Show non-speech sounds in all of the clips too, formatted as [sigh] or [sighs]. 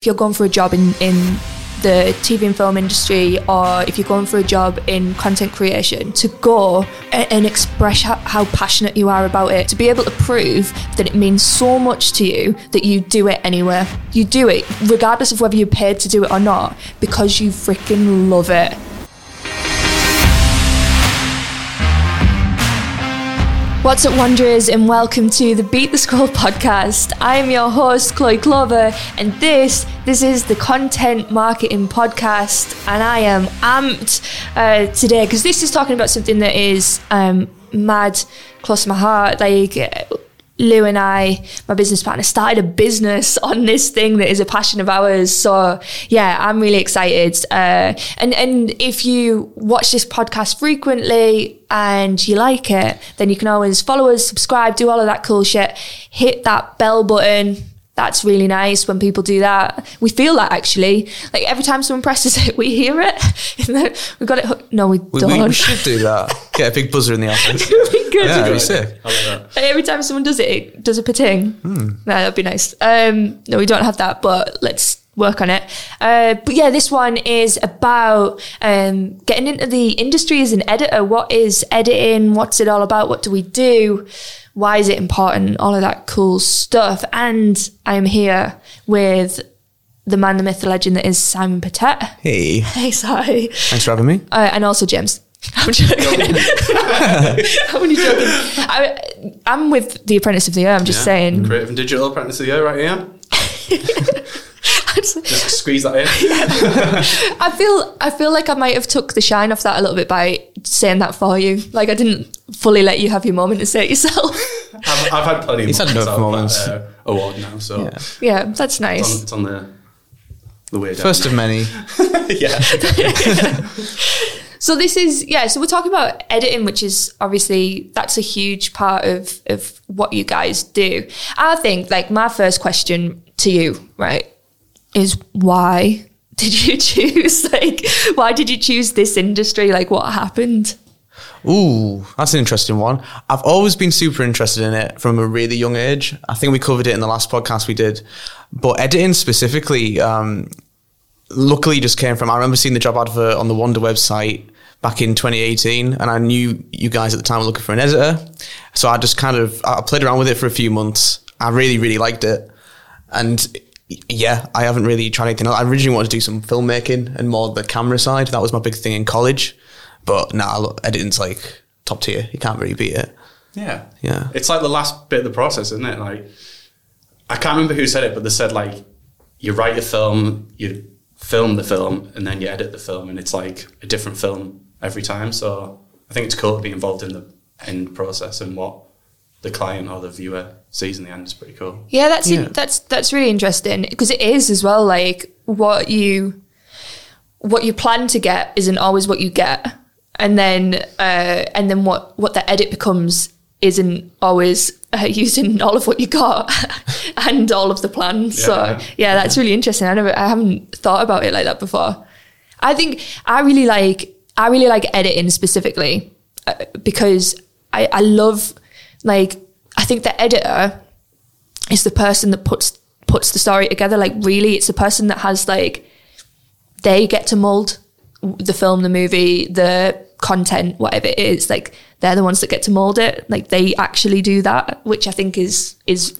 if you're going for a job in, in the TV and film industry or if you're going for a job in content creation, to go and express how, how, passionate you are about it, to be able to prove that it means so much to you that you do it anywhere. You do it regardless of whether you're paid to do it or not because you freaking love it. What's up, Wanderers, and welcome to the Beat the Scroll podcast. I'm your host, Chloe Clover, and this this is the Content Marketing Podcast, and I am amped uh, today because this is talking about something that is um, mad close to my heart. Like Lou and I, my business partner, started a business on this thing that is a passion of ours. So yeah, I'm really excited. Uh, and and if you watch this podcast frequently and you like it, then you can always follow us, subscribe, do all of that cool shit. Hit that bell button that's really nice when people do that. We feel that actually. Like every time someone presses it, we hear it. [laughs] we got it. No, we, we don't. We, should do that. [laughs] Get a big buzzer in the office. [laughs] be good. Yeah, be sick. Every time someone does it, it does a pating. Hmm. that'd be nice. Um, no, we don't have that, but let's work on it. Uh, but yeah, this one is about um, getting into the industry as an editor. What is editing? What's it all about? What do we do? why is it important? All of that cool stuff. And I'm here with the man, the myth, the legend that is Simon Pettett. Hey. [laughs] Hey, sorry. Thanks for having me. Uh, and also James. [laughs] I'm joking. I'm [laughs] only joking. I, am with the Apprentice of the Year. I'm just yeah. saying. Creative and Digital Apprentice of the Year, right here. [laughs] Just squeeze that in. [laughs] I feel I feel like I might have took the shine off that a little bit by saying that for you. Like I didn't fully let you have your moment to say it yourself. [laughs] I've, I've had plenty. He's had enough moments. That, uh, award now, so yeah, yeah that's nice. It's on, it's on the the weird first of many. yeah. So this is yeah. So we're talking about editing, which is obviously that's a huge part of of what you guys do. I think like my first question to you, right, is why did you [laughs] choose like why did you choose this industry? Like what happened? Ooh, that's an interesting one. I've always been super interested in it from a really young age. I think we covered it in the last podcast we did, but editing specifically, um, luckily just came from. I remember seeing the job advert on the Wonder website back in 2018, and I knew you guys at the time were looking for an editor, so I just kind of I played around with it for a few months. I really, really liked it, and yeah, I haven't really tried anything else. I originally wanted to do some filmmaking and more the camera side. That was my big thing in college. But now nah, editing's like top tier. You can't really beat it. Yeah. Yeah. It's like the last bit of the process, isn't it? Like, I can't remember who said it, but they said, like, you write a film, you film the film, and then you edit the film, and it's like a different film every time. So I think it's cool to be involved in the end process and what the client or the viewer sees in the end is pretty cool. Yeah, that's yeah. In, that's that's really interesting because it is as well. Like what you what you plan to get isn't always what you get, and then uh, and then what what the edit becomes isn't always uh, [laughs] using all of what you got [laughs] and all of the plans. Yeah, so yeah, yeah that's really interesting. I never I haven't thought about it like that before. I think I really like I really like editing specifically uh, because I, I love like I think the editor is the person that puts puts the story together. Like really, it's the person that has like they get to mold the film, the movie, the content, whatever it is. Like they're the ones that get to mold it. Like they actually do that, which I think is is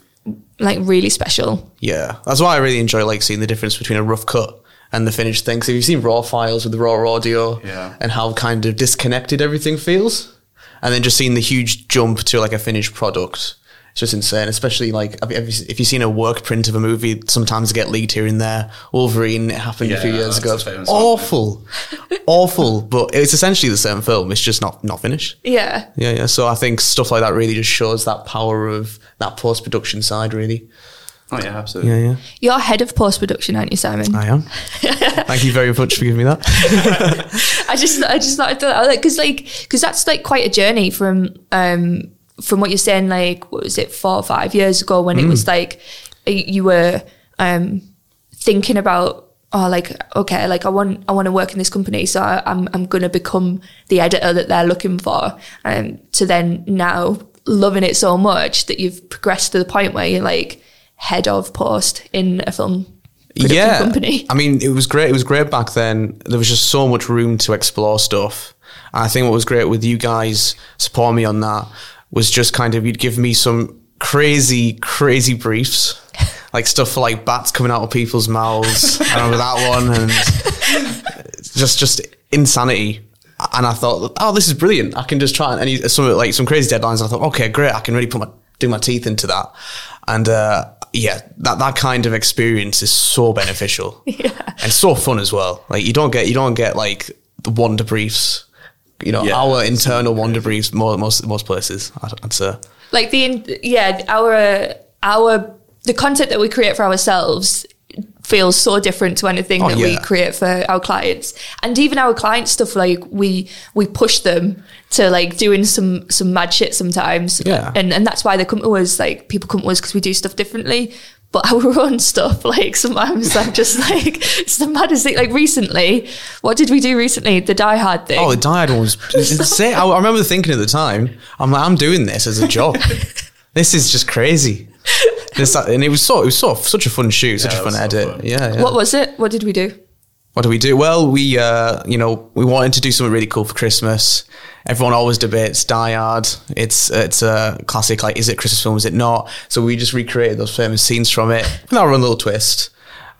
like really special. Yeah, that's why I really enjoy like seeing the difference between a rough cut and the finished thing. So you've seen raw files with the raw audio, yeah. and how kind of disconnected everything feels and then just seeing the huge jump to like a finished product. It's just insane, especially like if you've seen a work print of a movie, sometimes get leaked here and there. Wolverine, it happened yeah, a few years ago. Awful, [laughs] awful, but it's essentially the same film. It's just not not finished. Yeah, yeah, yeah. So I think stuff like that really just shows that power of that post production side, really. Oh yeah, absolutely. Yeah, yeah. You're head of post production, aren't you, Simon? I am. Thank you very much for giving me that. [laughs] I just, I just thought, because like, because that's like quite a journey from, um, from what you're saying. Like, what was it, four or five years ago, when mm. it was like you were um, thinking about oh like okay like i want i want to work in this company so I, am i'm, I'm going to become the editor that they're looking for and um, to then now loving it so much that you've progressed to the point where you're like head of post in a film yeah, company. I mean, it was great. It was great back then. There was just so much room to explore stuff. And I think what was great with you guys supporting me on that was just kind of you'd give me some crazy, crazy briefs, [laughs] like stuff for like bats coming out of people's mouths. I remember that one, and just just insanity. And I thought, oh, this is brilliant. I can just try and, and some like some crazy deadlines. I thought, okay, great. I can really put my do my teeth into that. And uh, yeah, that that kind of experience is so beneficial. [laughs] Yeah. and so fun as well. Like you don't get you don't get like the wonder briefs. You know, Yeah. our internal wonder briefs mo- most most places. I'd, I'd say. like the yeah our our the content that we create for ourselves feels so different to anything Oh, that we create for our clients and even our client stuff like we we push them to like doing some some mad shit sometimes Yeah. and and that's why they come to us like people come to us because we do stuff differently but [laughs] our own stuff like sometimes I'm [laughs] just like it's the maddest thing like recently what did we do recently the Die Hard thing Oh, the died one was [laughs] insane. I, I remember thinking at the time, I'm like, I'm doing this as a job. this is just crazy. This, and it was so it was so such a fun shoot, such a fun was so edit. fun. Yeah, yeah. what was it what did we do What do we do? Well, we, uh, you know, we wanted to do something really cool for Christmas. Everyone always debates Die Hard. It's it's a classic. Like, is it a Christmas film? Is it not? So we just recreated those famous scenes from it with our own little twist,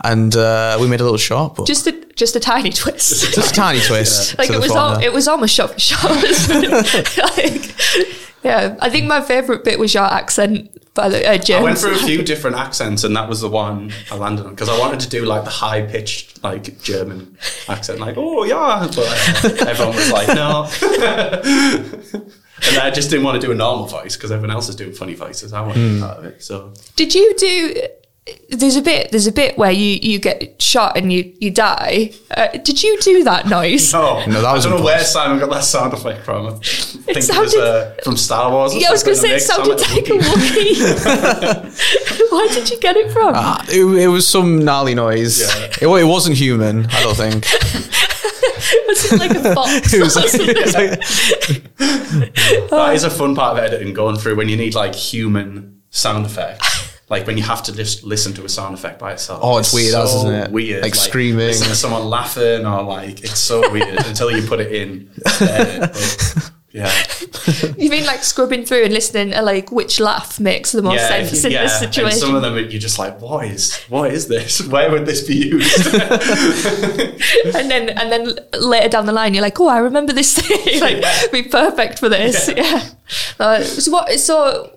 and uh, we made a little short, but just, just a just a tiny twist just a tiny twist. [laughs] like it was all, it was almost shot for shot. wasn't it? [laughs] like, yeah, I think my favorite bit was your accent by the uh, I went for a few [laughs] different accents, and that was the one I landed on because I wanted to do like the high pitched like German accent, like oh yeah, but uh, everyone was like no, [laughs] and I just didn't want to do a normal voice because everyone else is doing funny voices. I wanted to be part of it, so Did you do? There's a bit. There's a bit where you you get shot and you you die. Uh, did you do that [laughs] noise? no, No, that was I don't know where. Simon got that sound effect from. I think it, was sounded- uh, from Star Wars. or Yeah, I was going to say something. it It sounded makes like a sound Wookiee. [laughs] Where did you get it from? Ah, it, it was some gnarly noise. Yeah. It, it wasn't human, I don't think. [laughs] was it like a fox? It was like, or it like- That is a fun part of editing, going through when you need like human sound effects. Like when you have to just listen to a sound effect by itself. Oh, it's weird, that's, isn't it? Weird, Like screaming. Listen to someone laughing or like it's so weird [laughs] until you put it in. but, yeah, You mean like scrubbing through and listening to like which laugh makes the most yeah, sense in this And situation? some of them you're just like, what is what is this? Where would this be used? [laughs] and then and then later down the line you're like oh i remember this thing [laughs] like be perfect for this yeah, Uh, so what so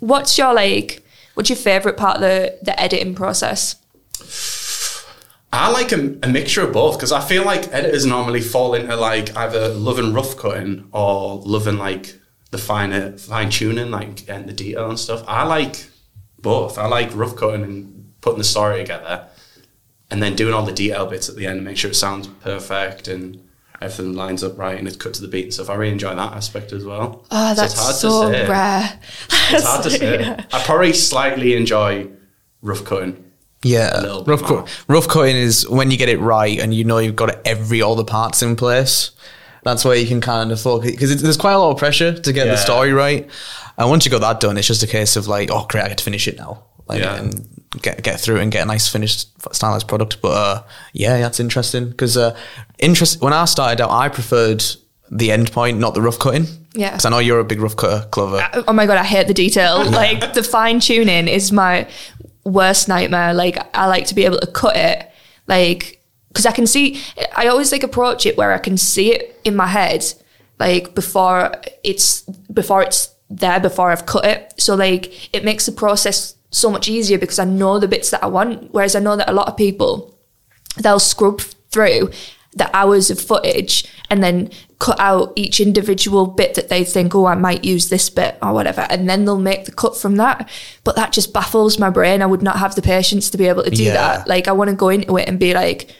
what's your like what's your favorite part of the the editing process I like a, a mixture of both because I feel like editors normally fall into like either loving rough cutting or loving like the finer fine tuning, like getting the detail and stuff. I like both. I like rough cutting and putting the story together, and then doing all the detail bits at the end to make sure it sounds perfect and everything lines up right and it's cut to the beat and stuff. I really enjoy that aspect as well. oh So that's it's hard so to rare It's hard to [laughs] say. Yeah. I probably slightly enjoy rough cutting. Yeah, rough cut. Rough cutting is when you get it right and you know you've got every all the parts in place. That's where you can kind of focus because there's quite a lot of pressure to get Yeah. the story right. And once you got that done, it's just a case of like, oh great, I get to finish it now, like Yeah. and get get through it and get a nice finished stylized product. But uh, yeah, that's interesting because uh, interest when I started out, I preferred the end point, not the rough cutting. Yeah. because I know you're a big rough cutter, Clover. oh my god i hate the detail [laughs] like the fine tuning is my worst nightmare like i like to be able to cut it like because i can see i always like approach it where i can see it in my head like before it's before it's there before i've cut it so like it makes the process so much easier because i know the bits that i want whereas i know that a lot of people they'll scrub through the hours of footage and then cut out each individual bit that they think, oh, I might use this bit or whatever, and then they'll make the cut from that. But that just baffles my brain. I would not have the patience to be able to do Yeah. that. Like, I want to go into it and be like,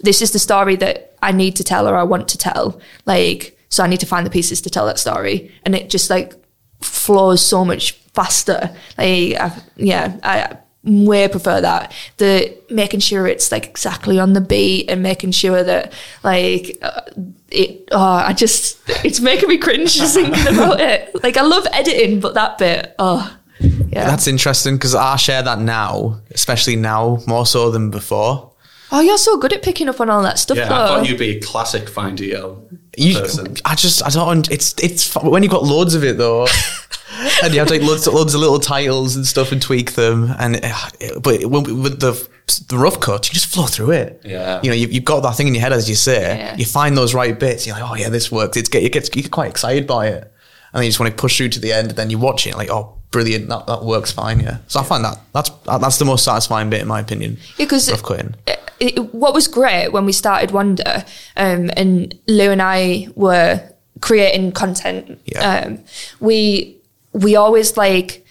this is the story that I need to tell or I want to tell. Like, so I need to find the pieces to tell that story. And it just like flows so much faster. Like, I, yeah, I way prefer that. The making sure it's like exactly on the beat and making sure that like uh, it. Oh, I just it's making me cringe just thinking about it. Like I love editing, but that bit, oh. Yeah. That's interesting because I share that now, especially now more so than before. oh, you're so good at picking up on all that stuff, Yeah, I thought you'd be a classic fine DL You, person. I just, I don't. It's, it's when you've got loads of it though, [laughs] [laughs] and you have to take loads, loads of little titles and stuff and tweak them. And uh, but with the the rough cut, you just flow through it. Yeah. you know, you, you've got that thing in your head as you say. Yeah. You find those right bits. You're like, oh yeah, this works. It's get, you get, you get quite excited by it, and then you just want to push through to the end. And then you watch it, like, oh, brilliant, that, that works fine. Yeah. So I find that that's that's the most satisfying bit in my opinion. Yeah, because rough cutting. it, what was great when we started Wonder, um, and Lou and I were creating content. Yeah. Um, we we always like,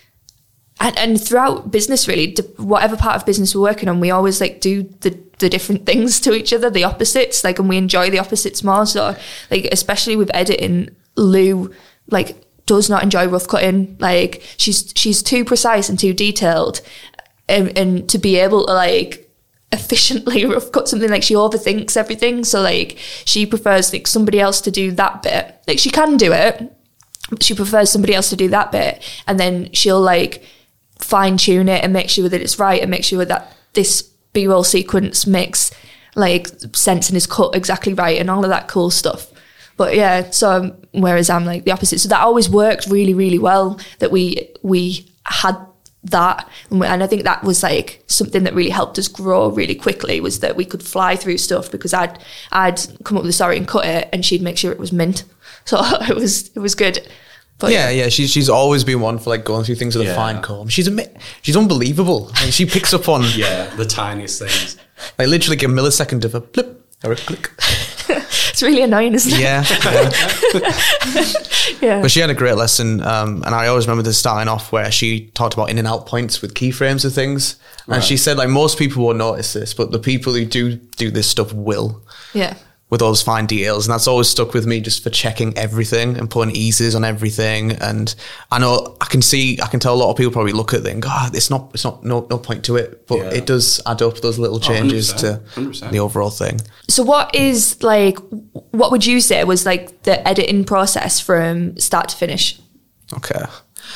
and, and throughout business, really, whatever part of business we're working on, we always like do the the different [laughs] things to each other, the opposites, like, and we enjoy the opposites more. So, like, especially with editing, Lou like does not enjoy rough cutting. Like, she's she's too precise and too detailed, and, and to be able to like [laughs] efficiently rough cut something like she overthinks everything so like she prefers like somebody else to do that bit like she can do it she prefers somebody else to do that bit and then she'll like fine tune it and make sure that it's right and make sure that this b-roll sequence makes like sense and is cut exactly right and all of that cool stuff. But yeah so um, whereas i'm like the opposite. So that always worked really really well that we we had that. And I think that was like something that really helped us grow really quickly was that we could fly through stuff because I'd I'd come up with a story and cut it and she'd make sure it was mint so [laughs] it was it was good but Yeah, yeah, she's she's always been one for like going through things with a fine comb. She's a she's unbelievable. Like, she picks up on Yeah, the tiniest things. like literally like a millisecond of a blip or a click. [laughs] it's really annoying isn't it Yeah, yeah. [laughs] yeah but she had a great lesson, um, and I always remember this starting off where she talked about in and out points with keyframes of things, and she said like most people won't notice this, but the people who do do this stuff will. yeah with all those fine details, and that's always stuck with me just for checking everything and putting eases on everything. And I know I can see, I can tell a lot of people probably look at it and go, "Ah, it's not, it's not, no, no point to it," but Yeah. it does add up those little changes 100%, to 100%. the overall thing. so what is like what would you say was like the editing process from start to finish Okay,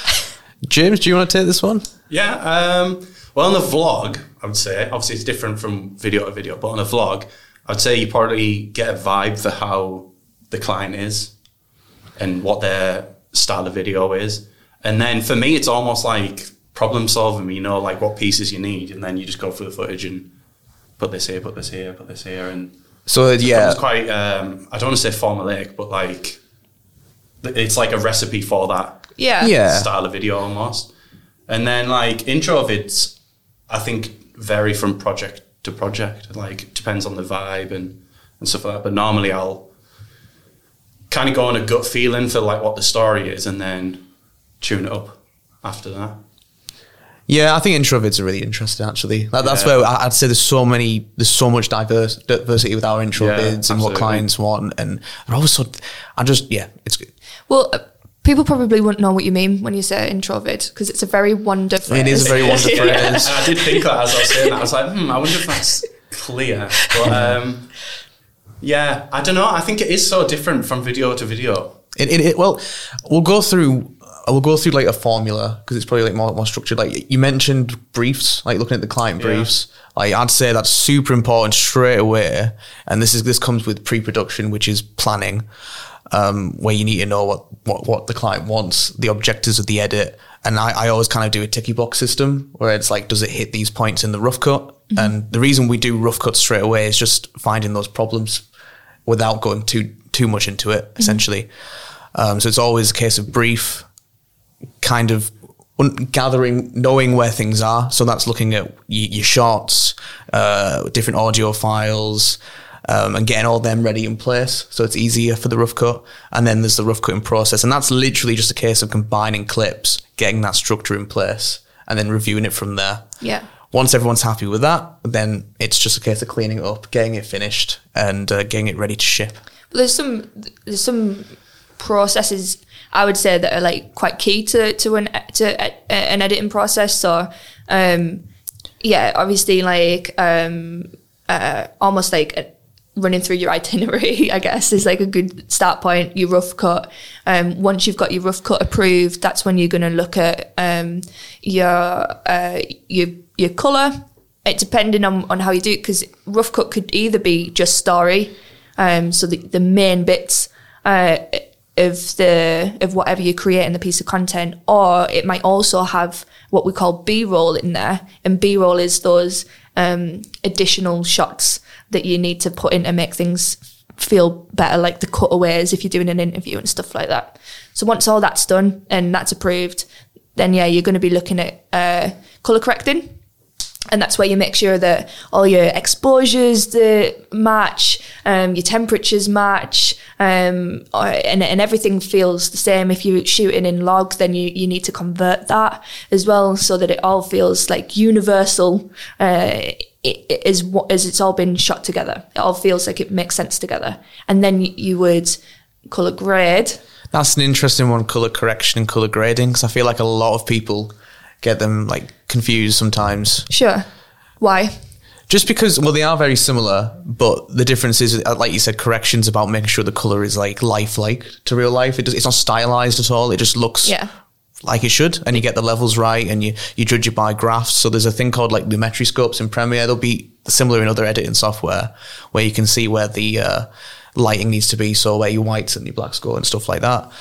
[laughs] James, do you want to take this one? Yeah. Um, well, on the vlog, I would say obviously it's different from video to video, but on a vlog, I'd say you probably get a vibe for how the client is and what their style of video is, and then for me, it's almost like problem solving. You know, like what pieces you need, and then you just go through the footage and put this here, put this here, put this here, and So yeah, it's quite. Um, I don't want to say formulaic, but like it's like a recipe for that yeah Yeah. style of video almost. And then like intro vids, I think vary from project to project. Like it depends on the vibe and, and stuff like that. But normally I'll kind of go on a gut feeling for like what the story is and then tune it up after that. Yeah, I think intro vids are really interesting. Actually, that, that's Yeah. where I- I'd say there's so many, there's so much diverse diversity with our intro Yeah, vids and what clients want, and they're always so. I just yeah, it's good. well uh, people probably wouldn't know what you mean when you say intro vid because it's a very wonder phrase. It is a very wonder [laughs] Yeah, phrase. and I did think that as I was saying that. I was like, hmm, I wonder if that's clear. But um, yeah, I don't know. I think it is so different from video to video. It, it, it well, we'll go through. We'll go through like a formula because it's probably like more more structured. Like you mentioned briefs, like looking at the client Yeah. briefs. Like I'd say that's super important straight away. And this is this comes with pre-production, which is planning, um, where you need to know what what what the client wants, the objectives of the edit. And I, I always kind of do a ticky box system where it's like, does it hit these points in the rough cut? And the reason we do rough cut straight away is just finding those problems without going too too much into it. Essentially, um, so it's always a case of brief, kind of un- gathering, knowing where things are. So that's looking at y- your shots, uh, different audio files, um, and getting all them ready in place. So it's easier for the rough cut. And then there's the rough cutting process, and that's literally just a case of combining clips, getting that structure in place, and then reviewing it from there. Yeah. Once everyone's happy with that, then it's just a case of cleaning it up, getting it finished, and uh, getting it ready to ship. But there's some there's some processes I would say that are like quite key to to an to a, an editing process. So um, yeah, obviously like um, uh, almost like a, running through your [laughs] itinerary, I guess, is like a good start point. Your rough cut. Um, once you've got your rough cut approved, that's when you're going to look at um, your uh, your your color. It depending on, on how you do it, because rough cut could either be just story, um, so the, the main bits uh, of the of whatever you create in the piece of content, or it might also have what we call B roll in there, and B roll is those um, additional shots that you need to put in to make things feel better, like the cutaways if you're doing an interview and stuff like that. So once all that's done and that's approved, then yeah, you're going to be looking at uh, color correcting and that's where you make sure that all your exposures that match, um, your temperatures match, um, or, and, and everything feels the same. If you're shooting in log, then you, you need to convert that as well so that it all feels like universal. Uh, as as it's all been shot together, it all feels like it makes sense together, and then you would color grade. That's an interesting one, color correction and color grading, because I feel like a lot of people get them like confused sometimes. Sure. Why? Just because, well, they are very similar, but the difference is, uh, like you said, corrections about making sure the color is like lifelike to real life. It does, it's not stylized at all. It just looks Yeah. like it should, and you get the levels right, and you you judge it by graphs. So there's a thing called like the scopes in Premiere. They'll be similar in other editing software where you can see where the uh, lighting needs to be, so where your whites and your blacks go and stuff like that.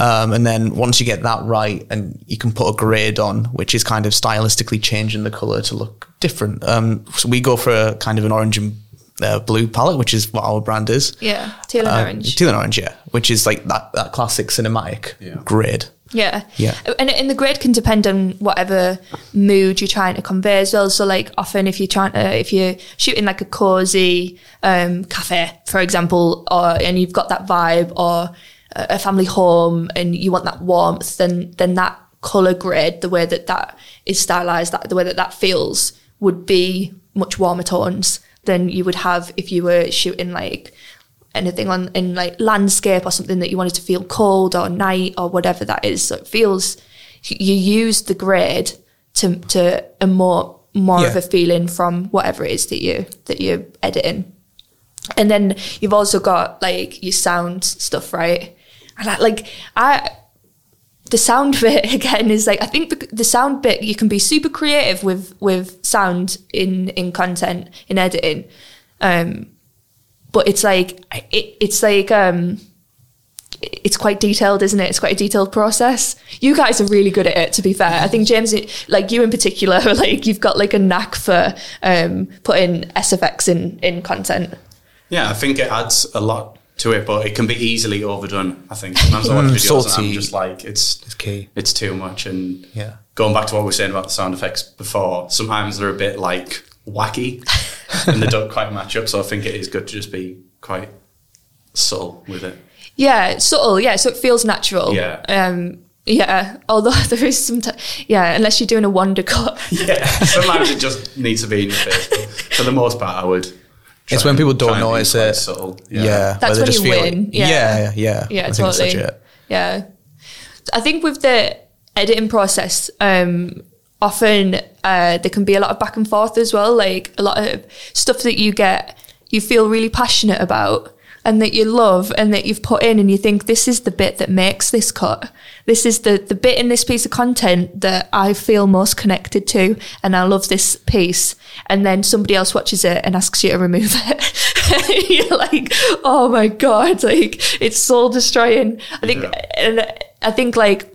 Um, and then once you get that right, and you can put a grade on, which is kind of stylistically changing the color to look different. Um, so we go for a kind of an orange and uh, blue palette, which is what our brand is. Yeah, teal and Um, orange. Teal and orange, yeah. Which is like that, that classic cinematic Yeah. grade. Yeah. Yeah. And, and the grade can depend on whatever mood you're trying to convey as well. So like often if you're trying to, if you're shooting like a cozy um, cafe, for example, or, and you've got that vibe or a family home and you want that warmth, then, then that color grade, the way that that is stylized, that the way that that feels would be much warmer tones than you would have if you were shooting like anything on in like landscape or something that you wanted to feel cold or night or whatever that is. So it feels you use the grade to to emote more of Yeah. a feeling from whatever it is that you that you're editing. And then you've also got like your sound stuff, right? And I, like I the sound bit [laughs] again is like I think the, the sound bit you can be super creative with with sound in in content in editing, um, but it's like it, it's like um, it's quite detailed, isn't it? It's quite a detailed process. You guys are really good at it, to be fair. I think James, like you in particular, [laughs] like you've got like a knack for um, putting SFX in in content. Yeah, I think it adds a lot to it, but it can be easily overdone. I think sometimes I watch Mm, videos and salty. I'm just like, it's It's key. it's too much. And Yeah. going back to what we were saying about the sound effects before, sometimes they're a bit like wacky and they don't quite match up. So I think it is good to just be quite subtle with it. Yeah, subtle. Yeah, so it feels natural. Yeah. Um, yeah. Although [laughs] there is some, t- yeah, unless you're doing a wonder cut. Yeah, sometimes it just needs to be in your face. But for the most part, I would. Try It's when people don't notice quite it. Subtle. Yeah. That's where they when just you feel win. like- Yeah. yeah, yeah. Yeah, I think that's totally. legit. Yeah. I think with the editing process, um, often uh, there can be a lot of back and forth as well. Like a lot of stuff that you get, you feel really passionate about and that you love and that you've put in and you think this is the bit that makes this cut. This is the, the bit in this piece of content that I feel most connected to and I love this piece. And then somebody else watches it and asks you to remove it. [laughs] You're like, oh my God, [laughs] like it's soul destroying. I think, Yeah. and I think like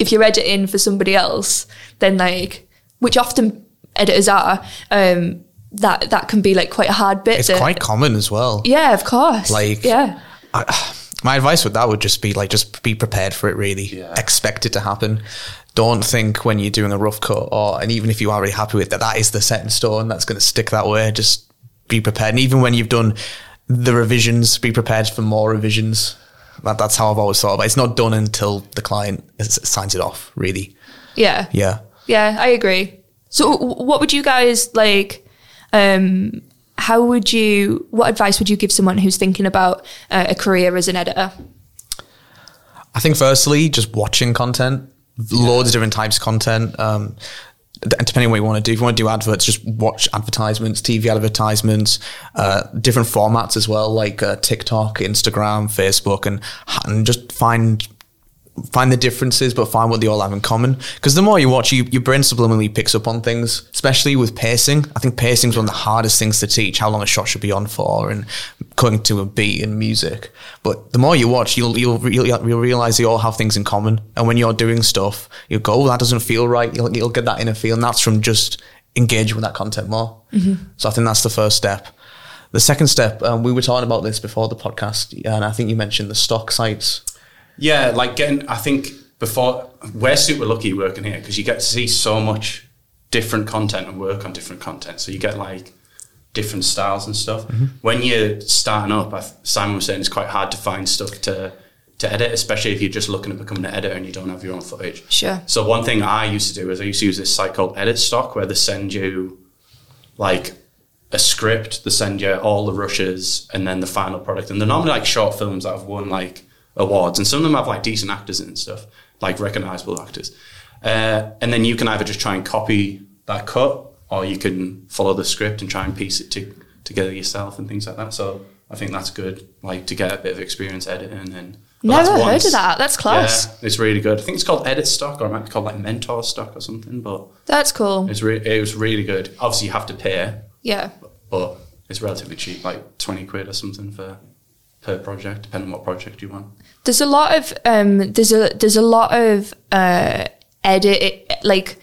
if you're editing for somebody else, then like, which often editors are, um, that that can be like quite a hard bit. It's to- quite common as well. yeah, of course. Like- yeah, [sighs] My advice with that would just be like, just be prepared for it. Really, Yeah. expect it to happen. Don't think when you're doing a rough cut, or and even if you are really happy with that, that is the set in stone. That's going to stick that way. Just be prepared. And even when you've done the revisions, be prepared for more revisions. That, that's how I've always thought. But it's not done until the client signs it off. Really, yeah, yeah. yeah. I agree. So, what would you guys like? Um, how would you? What advice would you give someone who's thinking about uh, a career as an editor? I think firstly, just watching content, loads of different types of content. Um, depending on what you want to do. If you want to do adverts, just watch advertisements, TV advertisements, uh, different formats as well, like uh, TikTok, Instagram, Facebook, and and just find find the differences, but find what they all have in common. Because the more you watch, you, your brain subliminally picks up on things, especially with pacing. I think pacing is one of the hardest things to teach, how long a shot should be on for and cutting to a beat in music. But the more you watch, you'll, you'll, you'll, you'll realize they all have things in common. And when you're doing stuff, you'll go, oh, that doesn't feel right. You'll, you'll get that inner feel. And that's from just engaging with that content more. So I think that's the first step. The second step, um, we were talking about this before the podcast, and I think you mentioned the stock sites. Yeah, like getting. I think before we're super lucky working here because you get to see so much different content and work on different content. So you get like different styles and stuff. Mm-hmm. When you're starting up, I, Simon was saying it's quite hard to find stuff to to edit, especially if you're just looking at becoming an editor and you don't have your own footage. Sure. So one thing I used to do is I used to use this site called Edit Stock where they send you like a script, they send you all the rushes and then the final product. And they're normally like short films that have won like awards. And some of them have like decent actors and stuff, like recognizable actors. Uh, and then you can either just try and copy that cut or you can follow the script and try and piece it to, together yourself and things like that. So I think that's good, like to get a bit of experience editing and Never heard once. of that. That's class. Yeah, it's really good. I think it's called Edit Stock, or it might be called like Mentor Stock or something. But That's cool. it's re- it was really good. Obviously, you have to pay, Yeah. but it's relatively cheap, like twenty quid or something for per project, depending on what project you want. There's a lot of um, there's a there's a lot of uh, edit like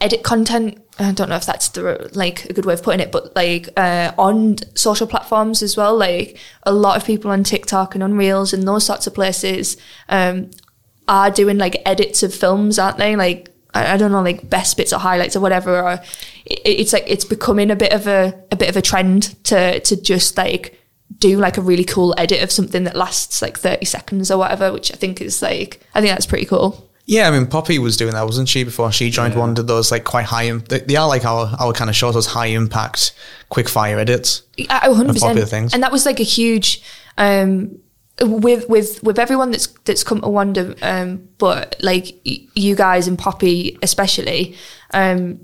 edit content. I don't know if that's the like a good way of putting it, but like uh, on social platforms as well. Like a lot of people on TikTok and on Reels and those sorts of places um, are doing like edits of films, aren't they? Like I, don't know, like best bits or highlights or whatever. Or it, it's like it's becoming a bit of a a bit of a trend to to just like do like a really cool edit of something that lasts like 30 seconds or whatever, which I think is like, I think that's pretty cool. Yeah, I mean, Poppy was doing that, wasn't she, before she joined one of those like quite high, im- they, they are like our, our kind of shows, those high impact, quick fire edits. I- I 100%. popular things. And that was like a huge, um, with with with everyone that's that's come to Wonder, um, but like y- you guys and Poppy especially, um,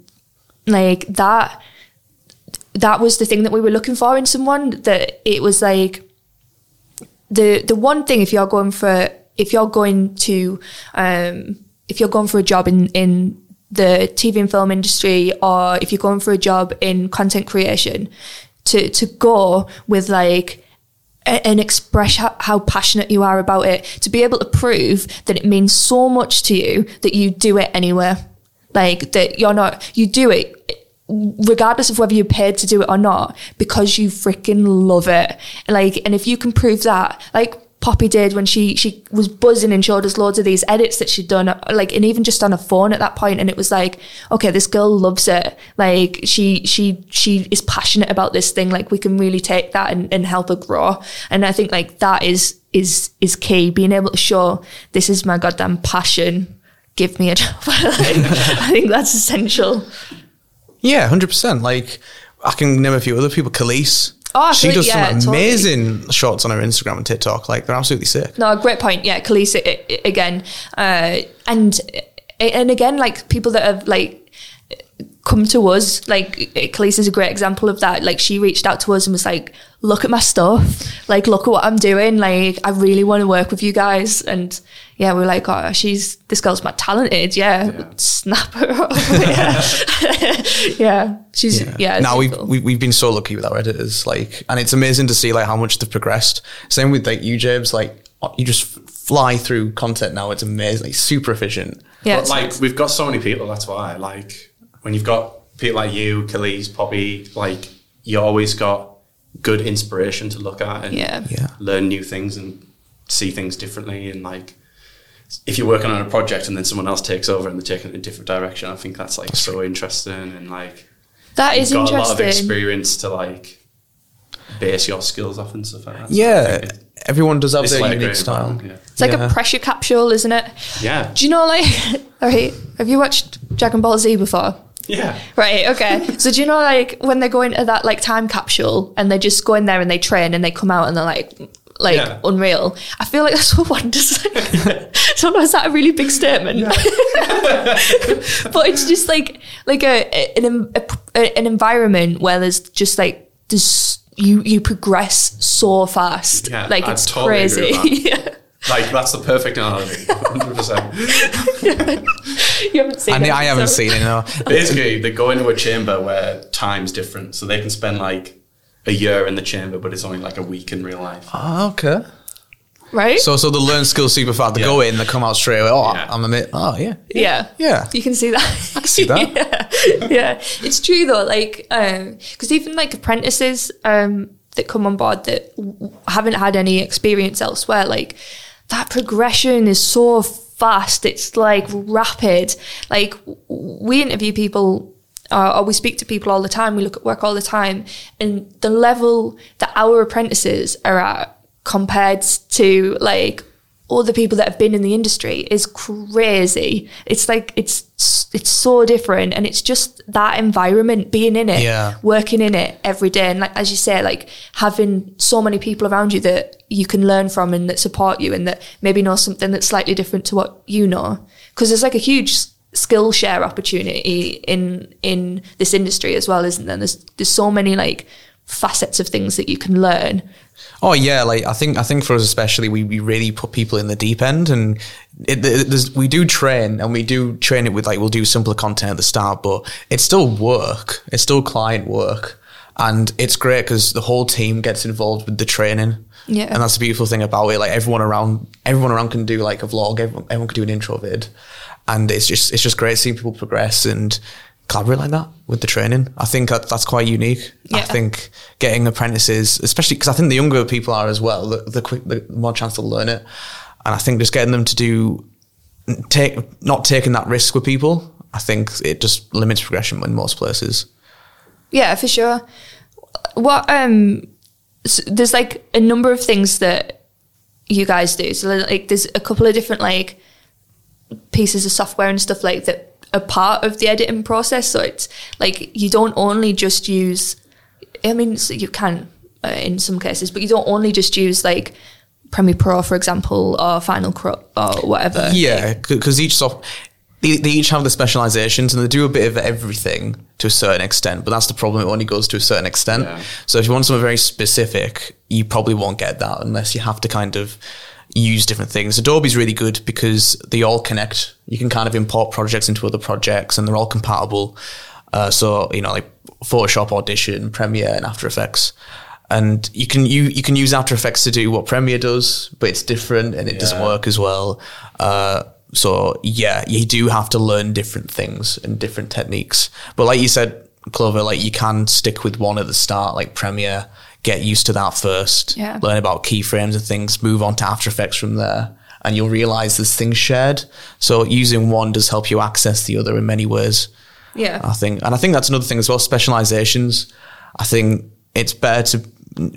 like that that was the thing that we were looking for in someone that it was like the the one thing if you're going for if you're going to um, if you're going for a job in in the TV and film industry or if you're going for a job in content creation to to go with like and express how passionate you are about it to be able to prove that it means so much to you that you do it anywhere. Like that you're not you do it regardless of whether you're paid to do it or not because you freaking love it. Like and if you can prove that like Poppy did when she she was buzzing and showed us loads of these edits that she'd done like and even just on a phone at that point and it was like okay this girl loves it. Like she she she is passionate about this thing. Like we can really take that and, and help her grow. And I think like that is is is key. Being able to show this is my goddamn passion. Give me a job. [laughs] I think that's essential Yeah, 100%. Like, I can name a few other people. Khalees. Oh, she does yeah, some totally. amazing shots on her Instagram and TikTok. Like, they're absolutely sick. No, great point. Yeah, Khalees again, uh, and and again, like people that have like come to us. Like Khalees is a great example of that. Like she reached out to us and was like, "Look at my stuff. Like, look at what I'm doing. Like, I really want to work with you guys." And yeah, we were like, "Oh, she's this girl's mad talented. Yeah, snap her up. [laughs] yeah. yeah, she's yeah. it's now we've, cool. we, we've been so lucky with our editors, like, and it's amazing to see like how much they've progressed. Same with like you, James. Like, oh, you just fly through content now. It's amazing, like, super efficient. yeah, but it's like we've got so many people. That's why. Like when you've got people like you, Khalees, Poppy, like you always got good inspiration to look at and Yeah. Yeah. learn new things and see things differently. And like if you're working on a project and then someone else takes over and they're taking it in a different direction, I think that's like so interesting and like that is you've got a lot of experience to like base your skills off and stuff like that. Yeah, think it- everyone does have it's their like unique style. environment, It's like Yeah. a pressure capsule, isn't it? Yeah. Do you know, like, [laughs] all right, have you watched Dragon Ball Z before? Yeah. Yeah. Right, okay. so do you know, like, when they go into that, like, time capsule and they just go in there and they train and they come out and they're like, like Yeah. unreal. I feel like that's what one does. so is that a really big statement? [laughs] but it's just like like a an, a, an environment where there's just like there's you you progress so fast. Yeah, like I it's totally agree crazy. with [laughs] yeah. Like that's the perfect analogy. [laughs] 100%. You haven't seen And it. I haven't so- seen it. No. Basically, they go into a chamber where time's different, so they can spend like a year in the chamber, but it's only like a week in real life. Oh, okay. right? So, so they learn skills super fast. They Yeah. go in, they come out straight away. Oh, Yeah. I'm a bit. Oh, yeah. yeah. Yeah. You can see that. I can see that. [laughs] yeah. yeah. It's true though, like, because even like apprentices um, that come on board that w- haven't had any experience elsewhere, like that progression is so fast. It's like rapid. Like w- we interview people uh, or we speak to people all the time. We look at work all the time, and the level that our apprentices are at compared to like all the people that have been in the industry is crazy. It's like it's it's so different, and it's just that environment, being in it, Yeah. working in it every day, and like as you say, like having so many people around you that you can learn from and that support you, and that maybe know something that's slightly different to what you know, because there's like a huge skill share opportunity in in this industry as well, isn't there? There's there's so many like facets of things that you can learn. Oh yeah, like I think I think for us especially, we, we really put people in the deep end, and it, it, there's, we do train, and we do train it with like we'll do simpler content at the start, but it's still work, it's still client work, and it's great because the whole team gets involved with the training. Yeah. and that's the beautiful thing about it. Like everyone around, everyone around can do like a vlog, everyone, everyone can do an intro vid, and it's just it's just great seeing people progress and collaborate like that with the training. I think that, that's quite unique. I think getting apprentices, especially because I think the younger people are as well, the, the quick, the more chance to learn it, and I think just getting them to do take not taking that risk with people, I think it just limits progression in most places. Yeah, for sure. What um, s there's like a number of things that you guys do. So like, there's a couple of different like pieces of software and stuff like that are part of the editing process. So it's like you don't only just use. I mean, so you can uh, in some cases, but you don't only just use like Premiere Pro, for example, or Final Cut or whatever. Yeah, because each soft they, they each have the specializations and they do a bit of everything to a certain extent. But that's the problem; it only goes to a certain extent. Yeah. So if you want something very specific, you probably won't get that unless you have to kind of use different things. Adobe's really good because they all connect. You can kind of import projects into other projects, and they're all compatible. Uh, so you know, like Photoshop, Audition, Premiere, and After Effects. And you can you you can use After Effects to do what Premiere does, but it's different and it doesn't work as well. Uh, so yeah, you do have to learn different things and different techniques. But like you said, Clover, like you can stick with one at the start, like Premiere, get used to that first, Yeah. learn about keyframes and things, move on to After Effects from there, and you'll realize there's things shared. So using one does help you access the other in many ways. Yeah. I think, and I think that's another thing as well. Specializations. I think it's better to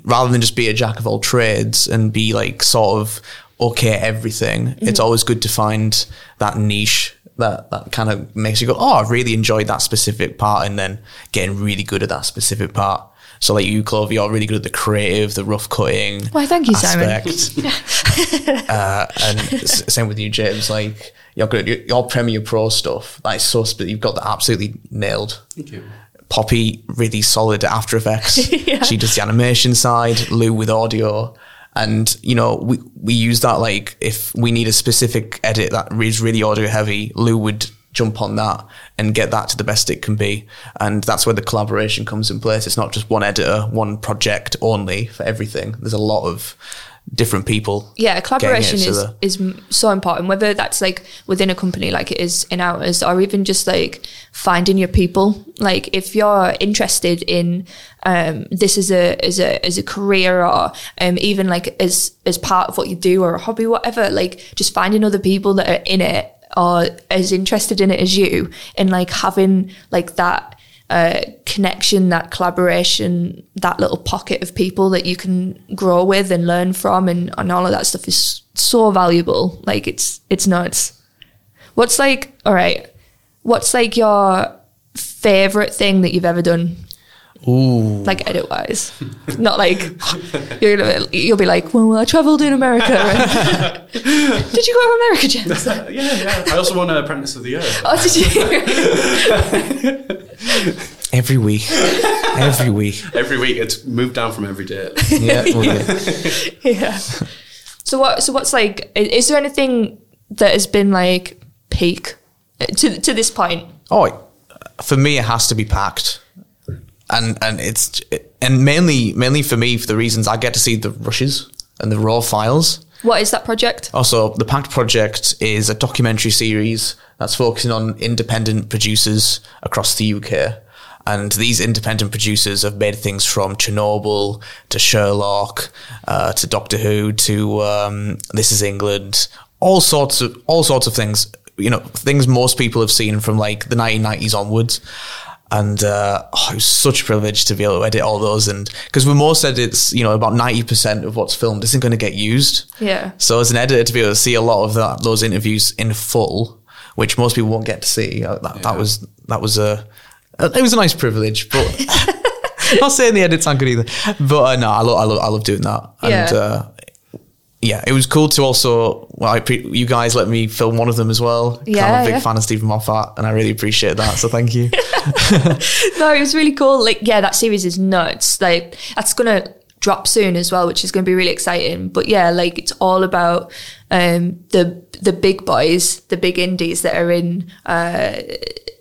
rather than just be a jack of all trades and be like sort of okay at everything. Mm-hmm. It's always good to find that niche that that kind of makes you go, oh, I really enjoyed that specific part, and then getting really good at that specific part. So like you, Clove, you're really good at the creative, the rough cutting. Why, thank you, Simon. aspect. [laughs] uh, and s- same with you, James. Like you're good at your, your Premiere Pro stuff. Like so, sp- you've got that absolutely nailed. Thank you. Poppy really solid at After Effects. [laughs] Yeah. She does the animation side. Lou with audio, and you know we we use that like if we need a specific edit that is really audio heavy, Lou would jump on that and get that to the best it can be, and that's where the collaboration comes in place. It's not just one editor, one project only for everything. There's a lot of different people. yeah collaboration is the- is so important whether that's like within a company like it is in ours or even just like finding your people like if you're interested in um this as a as a as a career or um even like as as part of what you do or a hobby whatever like just finding other people that are in it or as interested in it as you and like having like that uh, connection, that collaboration, that little pocket of people that you can grow with and learn from, and, and all of that stuff is so valuable. Like it's it's nuts. What's like all right? What's like your favorite thing that you've ever done? Ooh. like edit wise. Not like you're gonna you'll be like, well, I travelled in America. [laughs] did you go to America, James? yeah, yeah. I also won an Apprentice of the Year. Oh, did you? [laughs] Every week. Every week. Every week, it's moved down from every day. Yeah. [laughs] yeah. yeah. So what? So what's like? Is there anything that has been like peak uh, to to this point? Oh, for me, it has to be Pact, and and it's and mainly mainly for me for the reasons I get to see the rushes and the raw files. What is that project? Also, the Pact Project is a documentary series that's focusing on independent producers across the UK. And these independent producers have made things from Chernobyl to Sherlock uh, to Doctor Who to um, This Is England, all sorts of all sorts of things. You know, things most people have seen from like the 1990s onwards. And uh, oh, it was such a privilege to be able to edit all those. And because with most edits, you know, about 90% of what's filmed isn't going to get used. Yeah. So as an editor, to be able to see a lot of that, those interviews in full, which most people won't get to see, uh, that, that was that was a it was a nice privilege. But [laughs] [laughs] not saying the edits aren't good either. But uh, no, I love I love I love doing that. And Yeah. uh, yeah, it was cool to also. Well, I pre- you guys let me film one of them as well. 'cause I'm a big yeah. fan of Steven Moffat, and I really appreciate that. So thank you. [laughs] no, it was really cool. Like, yeah, that series is nuts. Like, that's gonna drop soon as well, which is gonna be really exciting. But yeah, like it's all about um, the the big boys, the big indies that are in uh,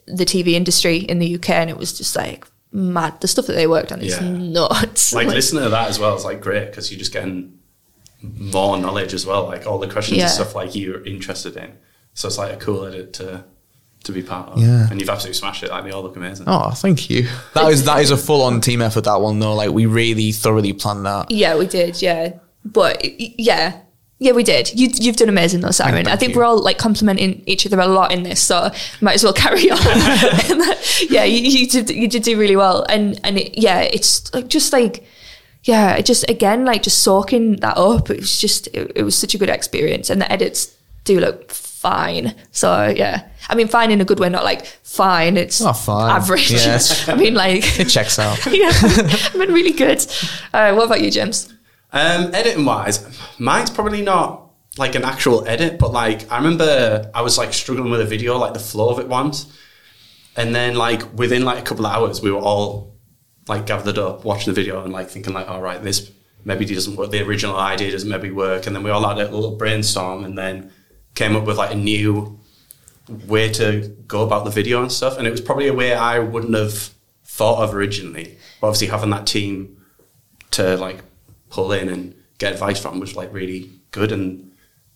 the TV industry in the UK, and it was just like mad. The stuff that they worked on is Yeah. nuts. Like, [laughs] listening to that as well is like great because you're just getting more knowledge as well. Like all the questions Yeah. and stuff like you're interested in. So it's like a cool edit to to be part of. Yeah. And you've absolutely smashed it. Like they all look amazing. Oh, thank you. That is that is a full on team effort. That one though, like we really thoroughly planned that. Yeah, we did. Yeah, but yeah, yeah, we did. You, you've done amazing though, Simon. Thank I think you. we're all like complimenting each other a lot in this, so might as well carry on. [laughs] [laughs] yeah, you, you did. You did do really well, and and it, yeah, it's like just like. Yeah, it just again like just soaking that up. It was just it, it was such a good experience, and the edits do look fine. So yeah, I mean fine in a good way, not like fine. It's Oh, fine. average. Yes. [laughs] I mean like It checks out. [laughs] yeah, I mean really good. Uh, what about you, James? Um, editing wise, mine's probably not like an actual edit, but like I remember I was like struggling with a video, like the flow of it once, and then like within like a couple of hours, we were all like gathered up watching the video and like thinking like, all right, this maybe doesn't work. The original idea doesn't maybe work, and then we all had a little brainstorm and then came up with like a new way to go about the video and stuff. And it was probably a way I wouldn't have thought of originally. But obviously, having that team to like pull in and get advice from was like really good. And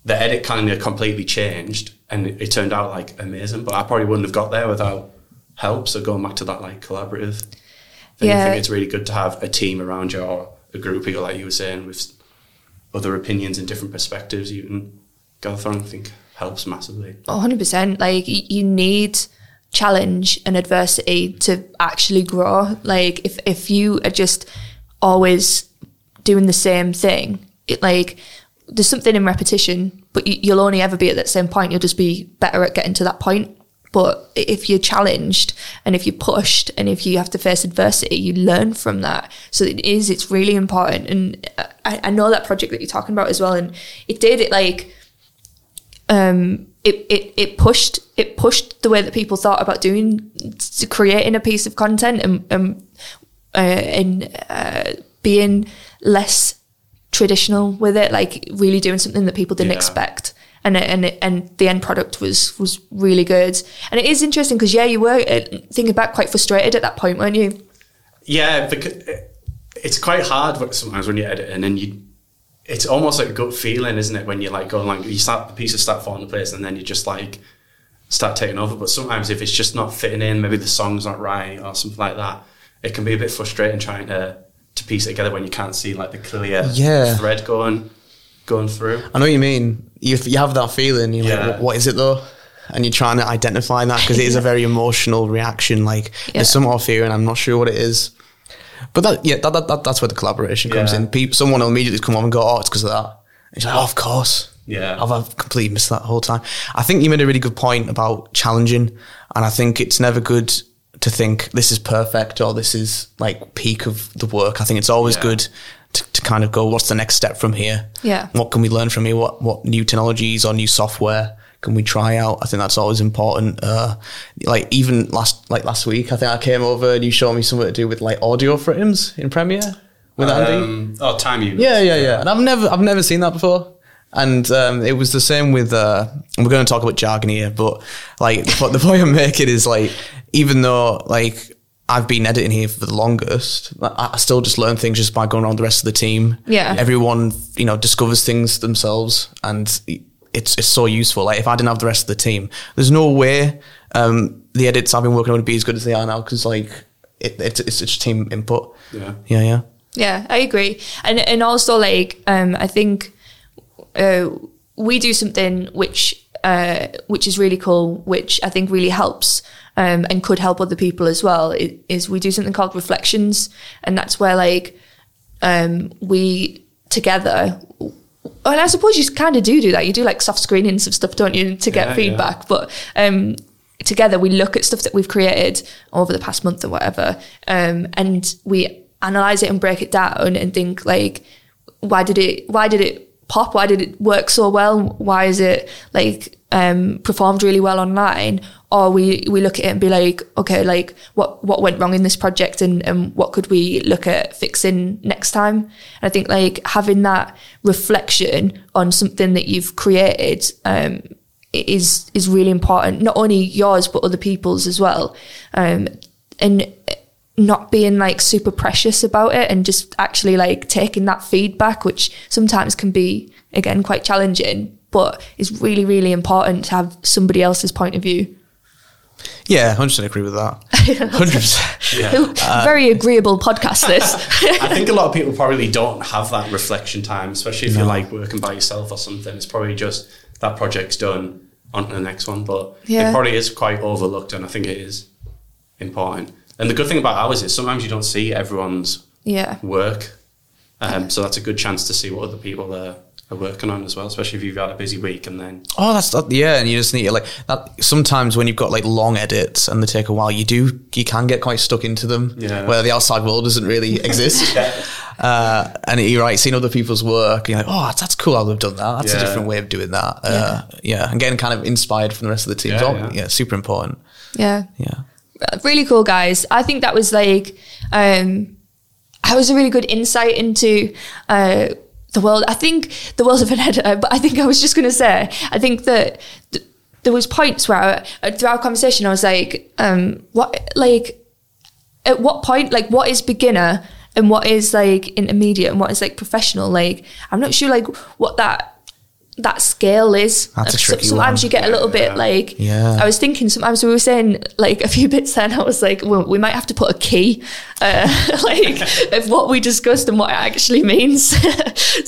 the edit kind of completely changed, and it, it turned out like amazing. But I probably wouldn't have got there without help. So going back to that like collaborative thing, I Yeah. think it's really good to have a team around you or a group of people, like you were saying, with other opinions and different perspectives you can go through. and I think helps massively. Oh, 100%. Like, you need challenge and adversity to actually grow. Like, if, if you are just always doing the same thing, it like, there's something in repetition, but you, you'll only ever be at that same point. You'll just be better at getting to that point. But if you're challenged and if you're pushed and if you have to face adversity, you learn from that. So it is, it's really important. And I, I know that project that you're talking about as well. And it did it like, um, it, it, it pushed it pushed the way that people thought about doing to creating a piece of content and and, uh, and uh, being less traditional with it, like really doing something that people didn't Yeah. expect. And it- and it- and the end product was was really good. And it is interesting because yeah, you were uh, thinking back quite frustrated at that point, weren't you? Yeah, because it's quite hard sometimes when you're editing and you. It's almost like a gut feeling, isn't it? When you're like going like you start the piece pieces start falling into place and then you just like start taking over. But sometimes if it's just not fitting in, maybe the song's not right or something like that, it can be a bit frustrating trying to to piece it together when you can't see like the clear Yeah. thread going going through. I know what you mean. You, you have that feeling. You're Yeah. like, "What- what is it though? And you're trying to identify that because it is a [laughs] very emotional reaction. Like Yeah. there's some off here, and I'm not sure what it is. But that, yeah, that, that, that that's where the collaboration comes Yeah. in. People, someone will immediately come on and go, "Oh, it's because of that." And it's like, "Oh, of course." Yeah. I've, I've completely missed that whole time. I think you made a really good point about challenging, and I think it's never good to think this is perfect or this is like peak of the work. I think it's always Yeah. good to, to kind of go, what's the next step from here? Yeah. What can we learn from here? What what new technologies or new software can we try out? I think that's always important. Uh, like even last like last week, I think I came over and you showed me something to do with like audio frames in Premiere with Andy. Um, oh, time units. Yeah, yeah, yeah. And I've never, I've never seen that before. And um, it was the same with. Uh, we're going to talk about jargon here, but like the, po- [laughs] the point I'm making is like, even though like I've been editing here for the longest, I, I still just learn things just by going around the rest of the team. Yeah. everyone you know discovers things themselves, and it's it's so useful. Like if I didn't have the rest of the team, there's no way um, the edits I've been working on would be as good as they are now because like it, it's it's just team input. Yeah. yeah, yeah. Yeah, I agree. And and also like um I think uh we do something which uh which is really cool, which I think really helps um and could help other people as well is we do something called reflections and that's where like um we together and I suppose you kind of do do that. You do like soft screenings of stuff, don't you, to get Yeah, feedback. But um, together we look at stuff that we've created over the past month or whatever, um, and we analyze it and break it down and think like, why did it? Why did it pop? Why did it work so well? Why is it like um, performed really well online? Or we we look at it and be like, okay, like what what went wrong in this project and, and what could we look at fixing next time? And I think like having that reflection on something that you've created um, is is really important. Not only yours but other people's as well. Um, and not being like super precious about it and just actually like taking that feedback, which sometimes can be again quite challenging, but is really really important to have somebody else's point of view. Yeah, hundred percent agree with that. [laughs] Hundred percent. Yeah. Uh, very agreeable podcast. This. [laughs] I think a lot of people probably don't have that reflection time, especially if you're like working by yourself or something. It's probably just that project's done, on to the next one. But Yeah. it probably is quite overlooked, and I think it is important. And the good thing about ours is sometimes you don't see everyone's yeah. work, um, so that's a good chance to see what other people are, are working on as well. Especially if you've had a busy week and then Oh, that's that, yeah, and you just need to like that. Sometimes when you've got like long edits and they take a while, you do you can get quite stuck into them. Yeah. where the outside world doesn't really [laughs] exist. uh, and you're right, seeing other people's work, you're like, oh, that's, that's cool how they've done that. That's a different way of doing that. Uh, yeah, and getting kind of inspired from the rest of the team. Yeah, Oh, yeah. yeah, super important. Yeah. Yeah. Really cool guys. I think that was like um that was a really good insight into uh the world. I think the world of [laughs] an editor but i think i was just going to say i think that th- there was points where I, uh, throughout our conversation i was like um what like at what point like what is beginner and what is like intermediate and what is like professional? Like i'm not sure like what that that scale is That's a So- sometimes one. you get a little bit Yeah. like Yeah. i was thinking sometimes we were saying like a few [laughs] bits then i was like well, we might have to put a key uh, [laughs] like [laughs] of what we discussed and what it actually means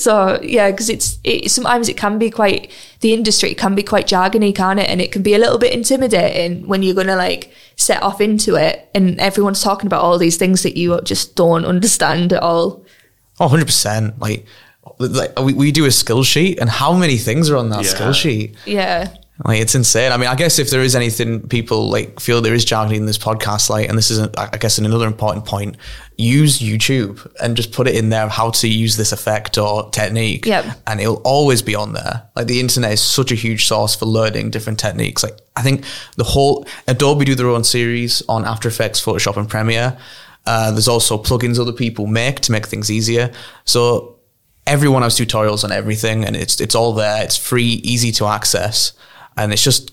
so yeah because it's it, sometimes it can be quite the industry can be quite jargony can't it and it can be a little bit intimidating when you're gonna like set off into it and everyone's talking about all these things that you just don't understand at all Oh, 100%. Like, like we, we do a skill sheet, and how many things are on that Yeah. skill sheet? yeah Like it's insane. I mean, I guess if there is anything people like feel there is jargon in this podcast, like, and this is, a, I guess, another important point, use YouTube and just put it in there of how to use this effect or technique. Yep. And it'll always be on there. Like the internet is such a huge source for learning different techniques. Like I think the whole Adobe do their own series on After Effects, Photoshop, and Premiere. Uh, there's also plugins other people make to make things easier. So everyone has tutorials on everything and it's it's all there it's free easy to access and it's just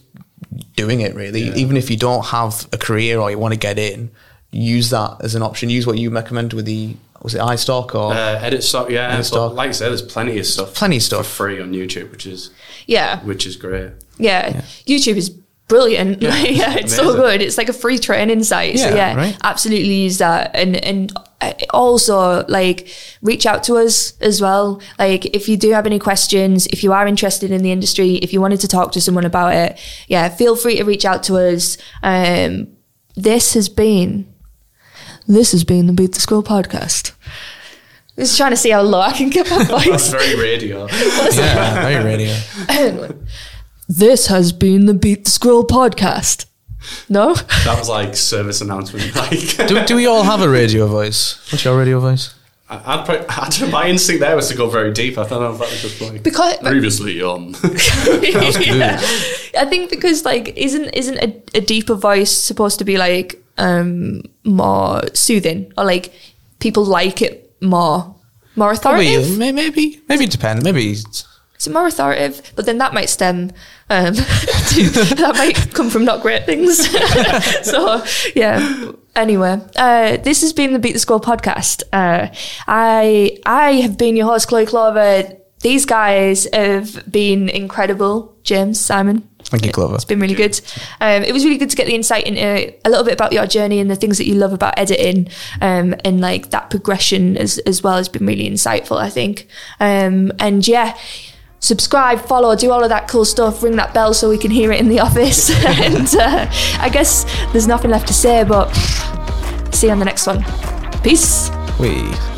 doing it really even if you don't have a career or you want to get in use that as an option use what you recommend with the was it iStock or uh, edit Stock? Yeah, Edit stock. like I said, there's plenty of stuff, Plenty of stuff. for free on YouTube, which is yeah which is great. yeah, YouTube is brilliant. [laughs] Yeah, yeah it's so good. It's like a free training site. so Yeah, yeah, right. absolutely use that. And and uh, also like reach out to us as well. Like if you do have any questions, if you are interested in the industry, if you wanted to talk to someone about it, yeah, feel free to reach out to us. Um, this has been this has been the Beat the Scroll podcast. Just trying to see how low I can get my [laughs] voice. That's very radio. [laughs] yeah very radio this has been the Beat the Scroll podcast. No. That was like service announcement. [laughs] Like, do, do we all have a radio voice? What's your radio voice? I, I'd probably, I don't my instinct there was to go very deep. I don't know if that was just like Because previously on. [laughs] Yeah. I think because like isn't isn't a, a deeper voice supposed to be like um more soothing or like people like it more more authoritative? Maybe, maybe, maybe it depends. Maybe it's- Is it more authoritative? But then that might stem um [laughs] to, that might come from not great things. [laughs] so yeah. Anyway, uh, this has been the Beat the Scroll podcast. Uh, I I have been your host, Chloe Clover. These guys have been incredible. James, Simon, Thank you, Clover. it's been really good. Um, it was really good to get the insight into a little bit about your journey and the things that you love about editing, um, and like that progression as as well has been really insightful. I think, um, and yeah. Subscribe, follow, do all of that cool stuff. Ring that bell so we can hear it in the office. [laughs] and uh, I guess there's nothing left to say, but see you on the next one. Peace. We.